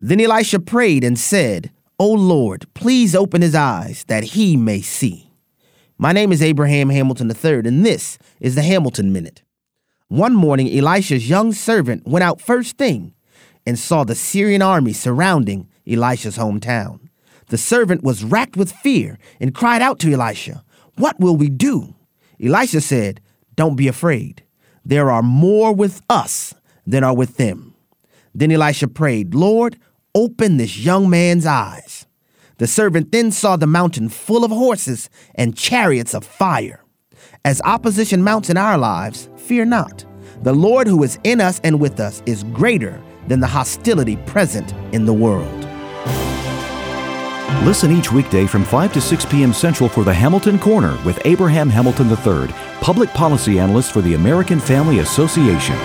Then Elisha prayed and said, O Lord, please open his eyes that he may see. My name is Abraham Hamilton III, and this is the Hamilton Minute. One morning, Elisha's young servant went out first thing and saw the Syrian army surrounding Elisha's hometown. The servant was racked with fear and cried out to Elisha, What will we do? Elisha said, Don't be afraid. There are more with us than are with them. Then Elisha prayed, Lord, open this young man's eyes. The servant then saw the mountain full of horses and chariots of fire. As opposition mounts in our lives, fear not. The Lord who is in us and with us is greater than the hostility present in the world. Listen each weekday from 5 to 6 p.m. Central for the Hamilton Corner with Abraham Hamilton III, public policy analyst for the American Family Association.